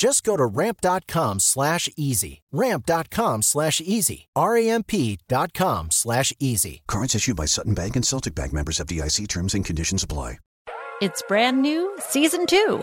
Just go to ramp.com slash easy. Ramp.com slash easy. R-A-M-P.com slash easy. Cards issued by Sutton Bank and Celtic Bank members of FDIC terms and conditions apply. It's brand new, season two.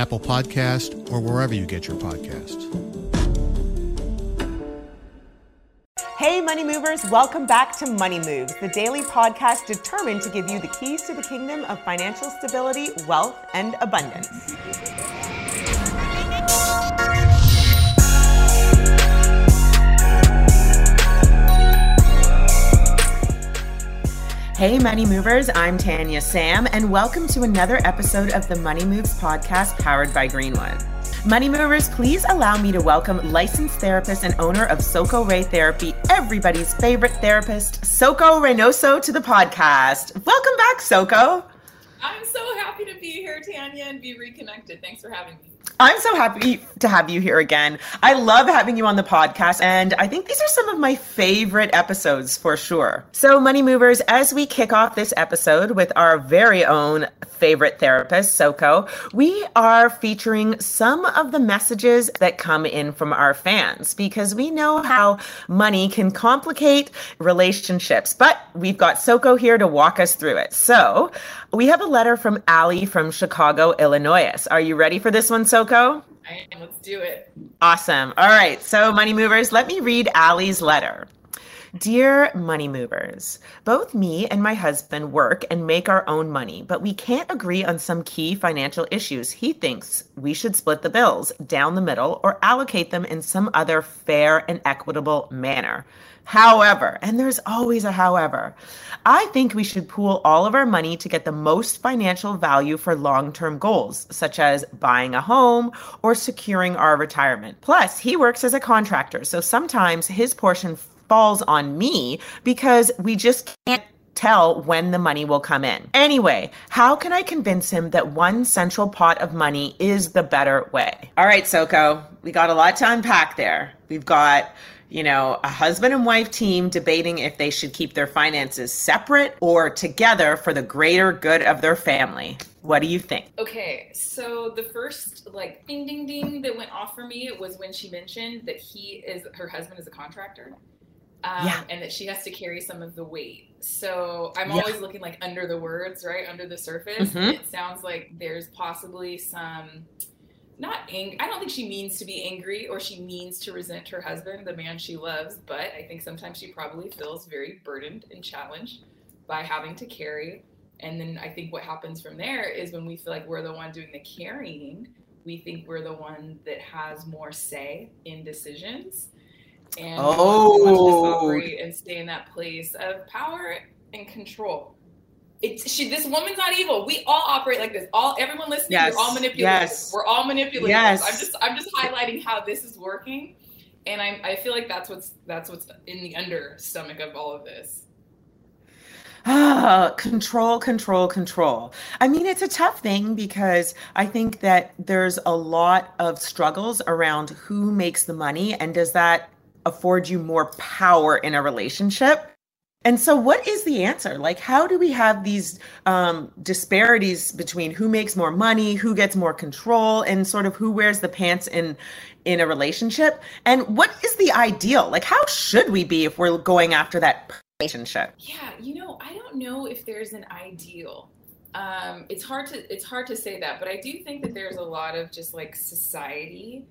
Apple Podcast, or wherever you get your podcasts. Hey, money movers, welcome back to Money Moves, the daily podcast determined to give you the keys to the kingdom of financial stability, wealth, and abundance. Hey, Money Movers, I'm Tanya Sam, and welcome to another episode of the Money Moves podcast powered by Greenwood. Money Movers, please allow me to welcome licensed therapist and owner of Soko Ray Therapy, everybody's favorite therapist, Soko Reynoso, to the podcast. Welcome back, Soko. I'm so happy to be here, Tanya, and be reconnected. Thanks for having me. I'm so happy to have you here again. I love having you on the podcast, and I think these are some of my favorite episodes for sure. So, Money Movers, as we kick off this episode with our very own favorite therapist, Soko, we are featuring some of the messages that come in from our fans because we know how money can complicate relationships, but we've got Soko here to walk us through it. So, we have a letter from Allie from Chicago, Illinois. Are you ready for this one, Soko? I am. Let's do it. Awesome. All right. So, money movers, let me read Allie's letter. Dear money movers, both me and my husband work and make our own money, but we can't agree on some key financial issues. He thinks we should split the bills down the middle or allocate them in some other fair and equitable manner. However, and there's always a however, I think we should pool all of our money to get the most financial value for long term goals, such as buying a home or securing our retirement. Plus, he works as a contractor, so sometimes his portion falls on me because we just can't tell when the money will come in. Anyway, how can I convince him that one central pot of money is the better way? All right, Soko, we got a lot to unpack there. We've got you know, a husband and wife team debating if they should keep their finances separate or together for the greater good of their family. What do you think? Okay, so the first like ding ding ding that went off for me was when she mentioned that he is her husband is a contractor. Um, Yeah. and that she has to carry some of the weight. So I'm Yeah. always looking like under the words, right? Under the surface. Mhm. It sounds like there's possibly some not ang- I don't think she means to be angry or she means to resent her husband, the man she loves, but I think sometimes she probably feels very burdened and challenged by having to carry. And then I think what happens from there is when we feel like we're the one doing the carrying, we think we're the one that has more say in decisions. And we want to Oh. operate and stay in that place of power and control. It's she. This woman's not evil. We all operate like this. All everyone listening, Yes, we're all manipulators. yes. We're all manipulators. Yes. I'm just I'm just highlighting how this is working, and I I feel like that's what's that's what's in the under stomach of all of this. Ah, control, control, control. I mean, it's a tough thing because I think that there's a lot of struggles around who makes the money and does that afford you more power in a relationship? And so, what is the answer? Like, how do we have these um, disparities between who makes more money, who gets more control, and sort of who wears the pants in in a relationship? And what is the ideal? Like, how should we be if we're going after that relationship? Yeah, you know, I don't know if there's an ideal. Um, it's hard to it's hard to say that, but I do think that there's a lot of just like society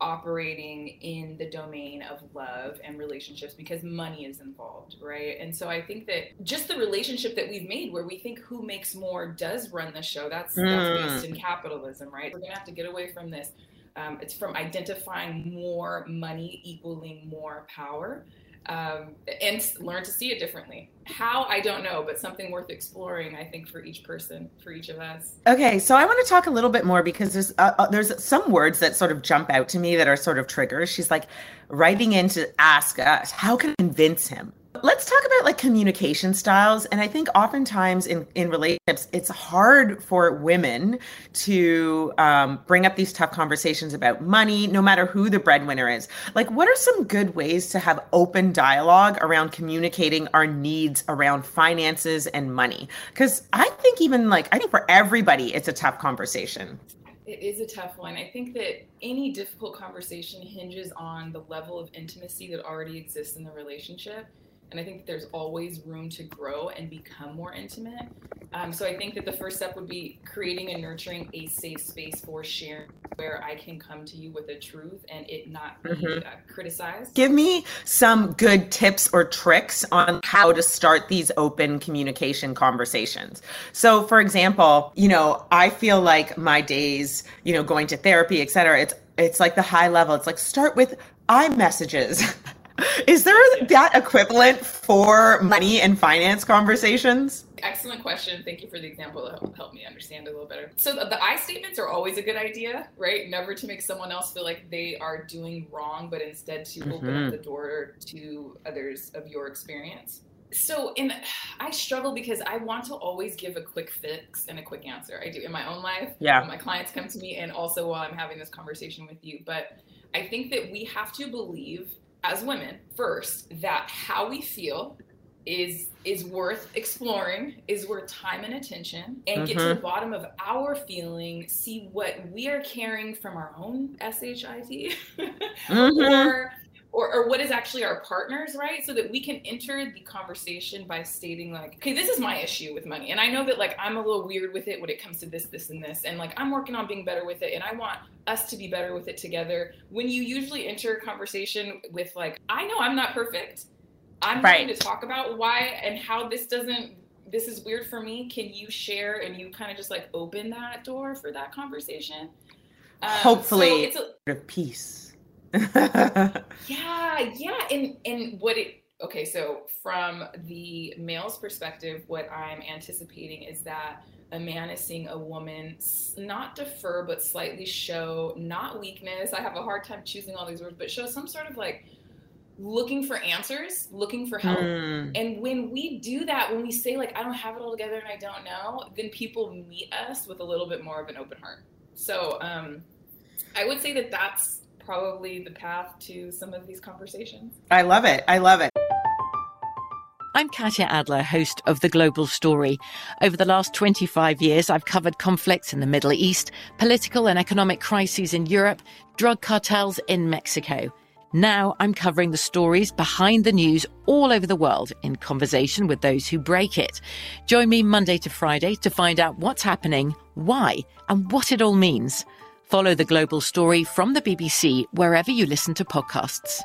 operating in the domain of love and relationships because money is involved, right? And so I think that just the relationship that we've made where we think who makes more does run the show, that's that's Mm. based in capitalism, right? We're gonna have to get away from this. Um, it's from identifying more money equaling more power um, and learn to see it differently. How I don't know, but something worth exploring. I think for each person, for each of us. Okay, so I want to talk a little bit more because there's uh, uh, there's some words that sort of jump out to me that are sort of triggers. She's like writing in to ask us, how can I convince him? Let's talk about like communication styles, and I think oftentimes in in relationships, it's hard for women to um, bring up these tough conversations about money, no matter who the breadwinner is. Like, what are some good ways to have open dialogue around communicating our needs around finances and money? Because I think even like I think for everybody, it's a tough conversation. It is a tough one. I think that any difficult conversation hinges on the level of intimacy that already exists in the relationship. And I think that there's always room to grow and become more intimate. Um, so I think that the first step would be creating and nurturing a safe space for sharing where I can come to you with a truth and it not be Mhm. uh, criticized. Give me some good tips or tricks on how to start these open communication conversations. So, for example, you know, I feel like my days, you know, going to therapy, et cetera, it's it's like the high level. It's like start with I messages. Is there that equivalent for money and finance conversations? Excellent question. Thank you for the example that helped help me understand a little better. So the, I statements are always a good idea, right? Never to make someone else feel like they are doing wrong, but instead to open Mhm. up the door to others of your experience. So in I struggle because I want to always give a quick fix and a quick answer. I do in my own life. Yeah. My clients come to me and also while I'm having this conversation with you. But I think that we have to believe as women first that how we feel is is worth exploring, is worth time and attention, and get to the Mhm. bottom of our feeling, see what we are carrying from our own SHIT Mhm. or, or or what is actually our partners, right? So that we can enter the conversation by stating like, okay, this is my issue with money. And I know that like I'm a little weird with it when it comes to this, this, and this. And like I'm working on being better with it and I want us to be better with it together. When you usually enter a conversation with like, I know I'm not perfect. I'm Right. going to talk about why and how this doesn't this is weird for me. Can you share and you kind of just like open that door for that conversation? Um, so Hopefully, it's a, of peace. yeah, yeah, and and what it okay, so from the male's perspective, what I'm anticipating is that a man is seeing a woman not defer but slightly show not weakness. I have a hard time choosing all these words, but show some sort of like looking for answers, looking for help. Mm. And when we do that, when we say like I don't have it all together and I don't know, then people meet us with a little bit more of an open heart. So um, I would say that that's probably the path to some of these conversations. I love it. I love it. I'm Katya Adler, host of The Global Story. Over the last 25 years, I've covered conflicts in the Middle East, political and economic crises in Europe, drug cartels in Mexico. Now I'm covering the stories behind the news all over the world in conversation with those who break it. Join me Monday to Friday to find out what's happening, why, and what it all means. Follow the global story from the BBC wherever you listen to podcasts.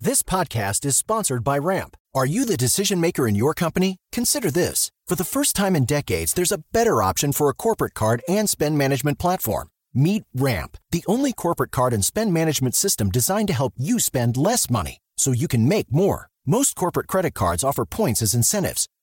This podcast is sponsored by Ramp. Are you the decision maker in your company? Consider this. For the first time in decades, there's a better option for a corporate card and spend management platform. Meet Ramp, the only corporate card and spend management system designed to help you spend less money so you can make more. Most corporate credit cards offer points as incentives,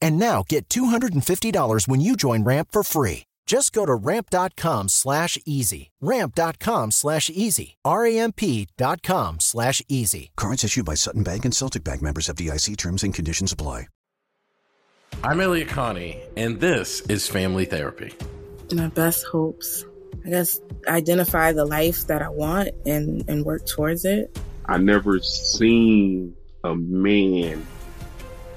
And now get $250 when you join Ramp for free. Just go to ramp.com slash easy. Ramp.com slash easy. R-A-M-P.com slash easy. Cards issued by Sutton Bank and Celtic Bank members of DIC terms and conditions apply. I'm Elliot Connie, and this is Family Therapy. My best hopes I guess identify the life that I want and and work towards it. I never seen a man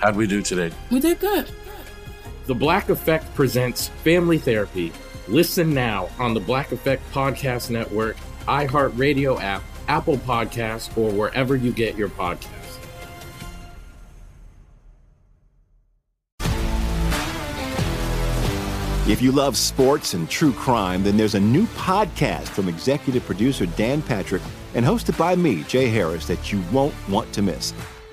how'd we do today? We did good. The Black Effect presents Family Therapy. Listen now on the Black Effect Podcast Network, iHeartRadio app Apple Podcasts, or wherever you get your podcasts. If you love sports and true crime, then there's a new podcast from executive producer Dan Patrick and hosted by me, Jay Harris, that you won't want to miss.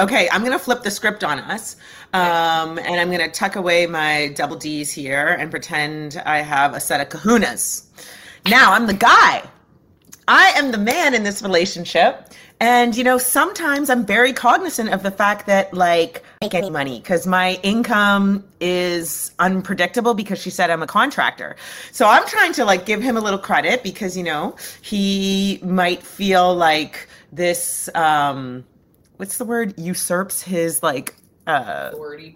Okay, I'm going to flip the script on us. Um, and I'm going to tuck away my double D's here and pretend I have a set of kahunas. Now I'm the guy. I am the man in this relationship. And, you know, sometimes I'm very cognizant of the fact that, like, I make any money because my income is unpredictable because she said I'm a contractor. So I'm trying to, like, give him a little credit because, you know, he might feel like this, um, what's the word, usurps his, like, uh,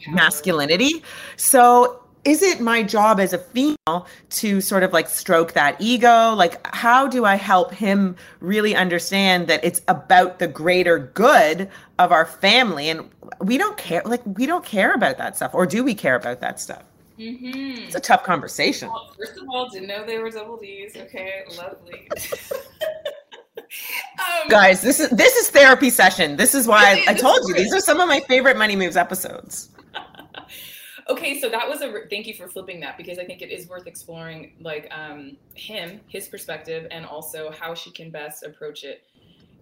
masculinity. So is it my job as a female to sort of like stroke that ego? Like, how do I help him really understand that it's about the greater good of our family? And we don't care, like, we don't care about that stuff. Or do we care about that stuff? Mm-hmm. It's a tough conversation. Well, first of all, didn't know they were double D's. Okay, lovely. Guys, this is this is therapy session. This is why I, I told you these are some of my favorite money moves episodes. Okay so that was a thank you for flipping that because i think it is worth exploring like um, him his perspective and also how she can best approach it.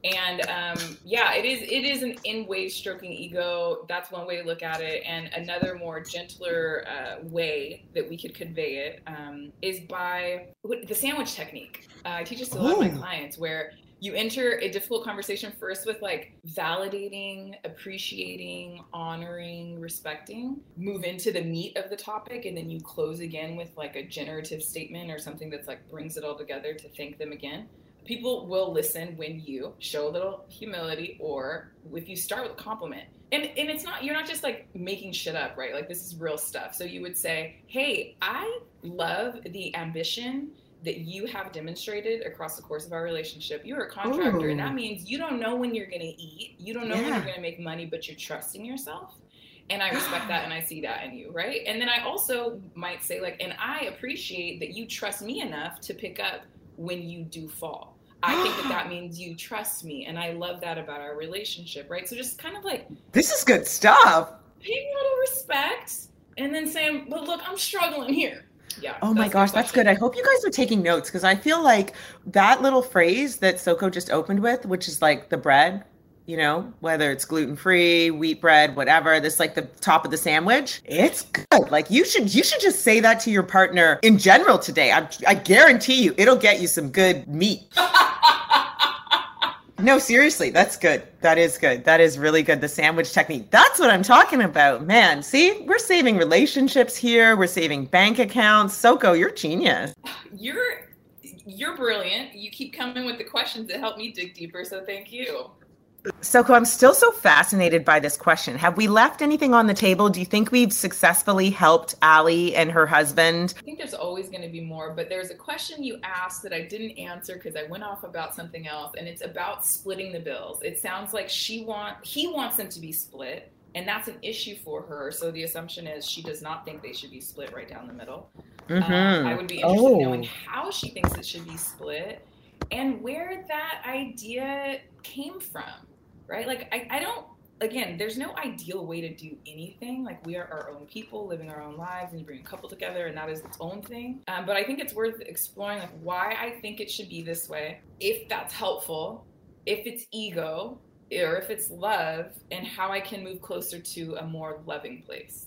And um, yeah it is it is an in way stroking ego. That's one way to look at it. And another more gentler uh, way that we could convey it um, is by the sandwich technique. Uh, i teach this to a lot of my clients where you enter a difficult conversation first with like validating, appreciating, honoring, respecting, move into the meat of the topic, and then you close again with like a generative statement or something that's like brings it all together to thank them again. People will listen when you show a little humility or if you start with a compliment. And, and it's not, you're not just like making shit up, right? Like this is real stuff. So you would say, Hey, I love the ambition that you have demonstrated across the course of our relationship. You're a contractor, Ooh. and that means you don't know when you're going to eat. You don't know yeah. when you're going to make money, but you're trusting yourself. And I respect that and I see that in you, right? And then I also might say, like, and I appreciate that you trust me enough to pick up when you do fall. I think that that means you trust me. And I love that about our relationship, right? So just kind of like, This is good stuff. paying a little respect and then saying, but look, I'm struggling here. Yeah. Oh my gosh, that's good. I hope you guys are taking notes because I feel like that little phrase that Soko just opened with, which is like the bread, you know, whether it's gluten free, wheat bread, whatever, this like the top of the sandwich. It's good. Like you should you should just say that to your partner in general today. I I guarantee you it'll get you some good meat. No, seriously, that's good. That is good. That is really good. The sandwich technique. That's what I'm talking about. Man, see, we're saving relationships here. We're saving bank accounts. Soko, you're genius. You're you're brilliant. You keep coming with the questions that help me dig deeper, so thank you. Soko, I'm still so fascinated by this question. Have we left anything on the table? Do you think we've successfully helped Ali and her husband? I think there's always going to be more, but there's a question you asked that I didn't answer because I went off about something else, and it's about splitting the bills. It sounds like she want he wants them to be split, and that's an issue for her. So the assumption is she does not think they should be split right down the middle. Um, Mhm. I would be interested in Oh. knowing how she thinks it should be split and where that idea came from, right? Like, I, I don't, again, there's no ideal way to do anything. Like, we are our own people living our own lives, and you bring a couple together, and that is its own thing. Um, but I think it's worth exploring, like, why I think it should be this way, if that's helpful, if it's ego, or if it's love, and how I can move closer to a more loving place.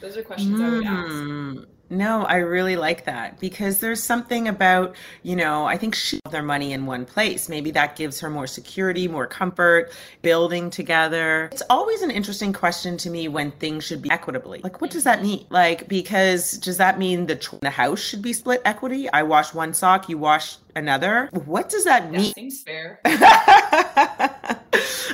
Those are questions I would ask. No, I really like that because there's something about, you know, I think she their money in one place. Maybe that gives her more security, more comfort, building together. It's always an interesting question to me when things should be equitably. Like, what does that mean? Like, because does that mean the, the house should be split equity? I wash one sock, you wash another. What does that mean? seems fair.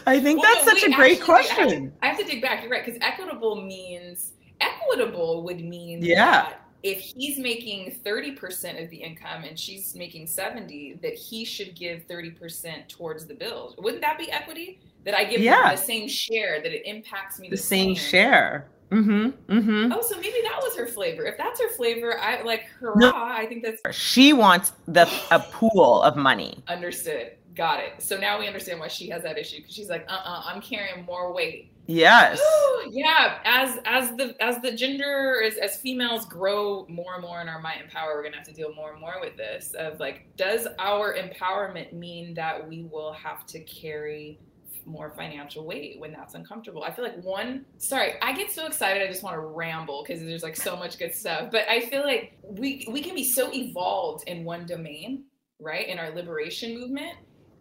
I think Well, that's such a great actually, wait, I have to- question. I have to dig back. You're right, because equitable means equitable would mean Yeah. If he's making 30% of the income and she's making 70, that he should give 30% towards the bills. Wouldn't that be equity? That I give Yeah. him the same share, that it impacts me The same share. Mm-hmm. Mm-hmm. Oh, so maybe that was her flavor. If that's her flavor, I like hurrah. No. I think that's She wants the a pool of money. understood. Got it. So now we understand why she has that issue because she's like, uh-uh, I'm carrying more weight. Yes. yeah as as the as the gender as, as females grow more and more in our might and power we're gonna have to deal more and more with this of like does our empowerment mean that we will have to carry more financial weight when that's uncomfortable i feel like one sorry i get so excited i just want to ramble because there's like so much good stuff but i feel like we we can be so evolved in one domain right in our liberation movement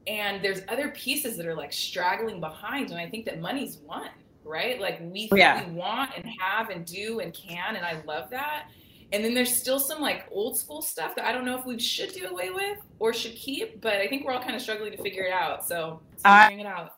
and there's other pieces that are like straggling behind and i think that money's one right? Like we Yeah. we want and have and do and can and i love that. And then there's still some like old school stuff that i don't know if we should do away with or should keep but i think we're all kind of struggling to figure it out so I- figuring it out.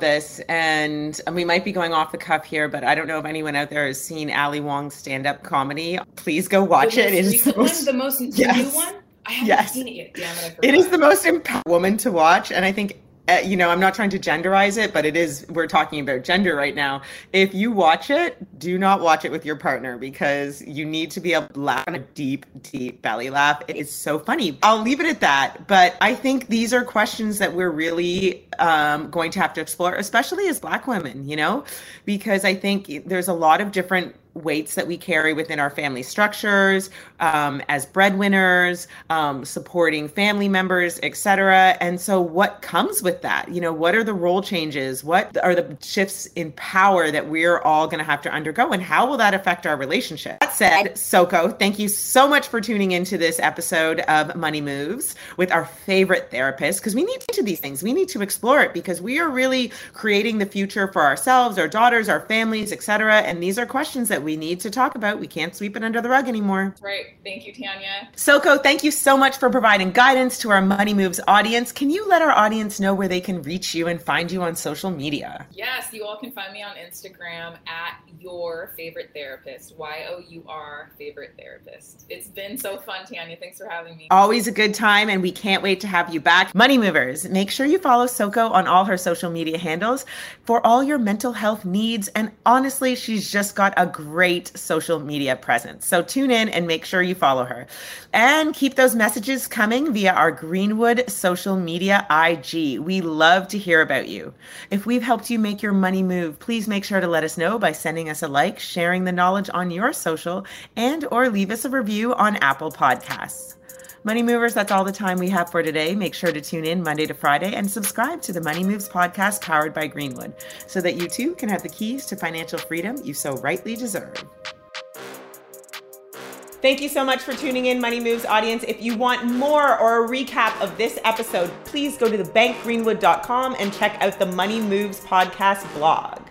This and we might be going off the cuff here but i don't know if anyone out there has seen ali wong's stand-up comedy. Please go watch the it it. most is the most, the most new one i haven't Yes. seen it yet. Damn it it the most empowered woman to watch and i think uh, you know i'm not trying to genderize it but it is we're talking about gender right now. If you watch it do not watch it with your partner because you need to be able to laugh on a deep deep belly laugh. It is so funny. I'll leave it at that but i think these are questions that we're really um, going to have to explore especially as black women you know? Because i think there's a lot of different weights that we carry within our family structures um, as breadwinners um, supporting family members etc and so what comes with that? You know what are the role changes? What are the shifts in power that we're all going to have to undergo and how will that affect our relationship? That said soko thank you so much for tuning into this episode of money moves with our favorite therapist because we need to these things. We need to explore it because we are really creating the future for ourselves our daughters our families etc and these are questions that we need to talk about. We can't sweep it under the rug anymore. Right. Thank you, Tanya. Soko, thank you so much for providing guidance to our Money Moves audience. Can you let our audience know where they can reach you and find you on social media? Yes, you all can find me on Instagram at your favorite therapist, Y O U R favorite therapist. It's been so fun, Tanya. Thanks for having me. Always a good time, and we can't wait to have you back. Money Movers, make sure you follow Soko on all her social media handles for all your mental health needs. And honestly, she's just got a great social media presence. So tune in and make sure you follow her. And keep those messages coming via our Greenwood social media IG. We love to hear about you. If we've helped you make your money move, please make sure to let us know by sending us a like, sharing the knowledge on your social, and or leave us a review on Apple Podcasts. Money Movers, that's all the time we have for today. Make sure to tune in Monday to Friday and subscribe to the Money Moves podcast powered by Greenwood so that you too can have the keys to financial freedom you so rightly deserve. Thank you so much for tuning in, Money Moves audience. If you want more or a recap of this episode, please go to thebankgreenwood.com and check out the Money Moves podcast blog.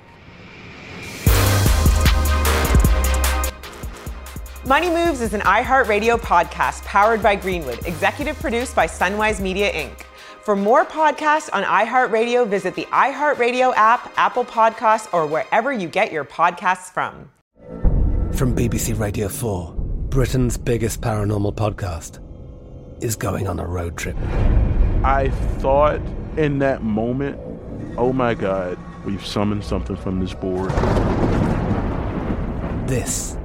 Money Moves is an iHeartRadio podcast powered by Greenwood, executive produced by Sunwise Media Inc. For more podcasts on iHeartRadio, visit the iHeartRadio app, Apple Podcasts, or wherever you get your podcasts from. From BBC Radio 4, Britain's biggest paranormal podcast is going on a road trip. I thought in that moment, oh my God, we've summoned something from this board. This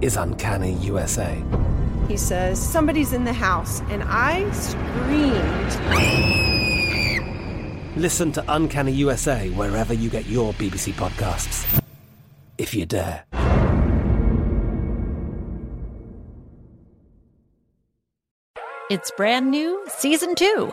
is Uncanny USA. He says, Somebody's in the house, and I screamed. Listen to Uncanny USA wherever you get your BBC podcasts, if you dare. It's brand new, season two.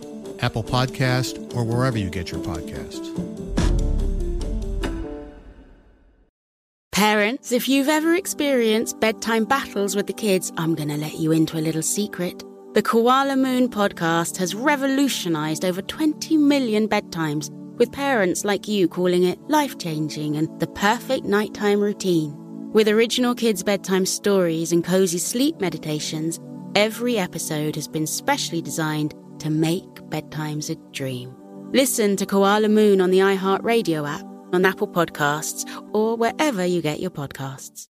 Apple Podcast, or wherever you get your podcasts. Parents, if you've ever experienced bedtime battles with the kids, I'm going to let you into a little secret. The Koala Moon podcast has revolutionized over 20 million bedtimes, with parents like you calling it life changing and the perfect nighttime routine. With original kids' bedtime stories and cozy sleep meditations, every episode has been specially designed to make bedtimes a dream. Listen to Koala Moon on the iHeartRadio app, on Apple Podcasts, or wherever you get your podcasts.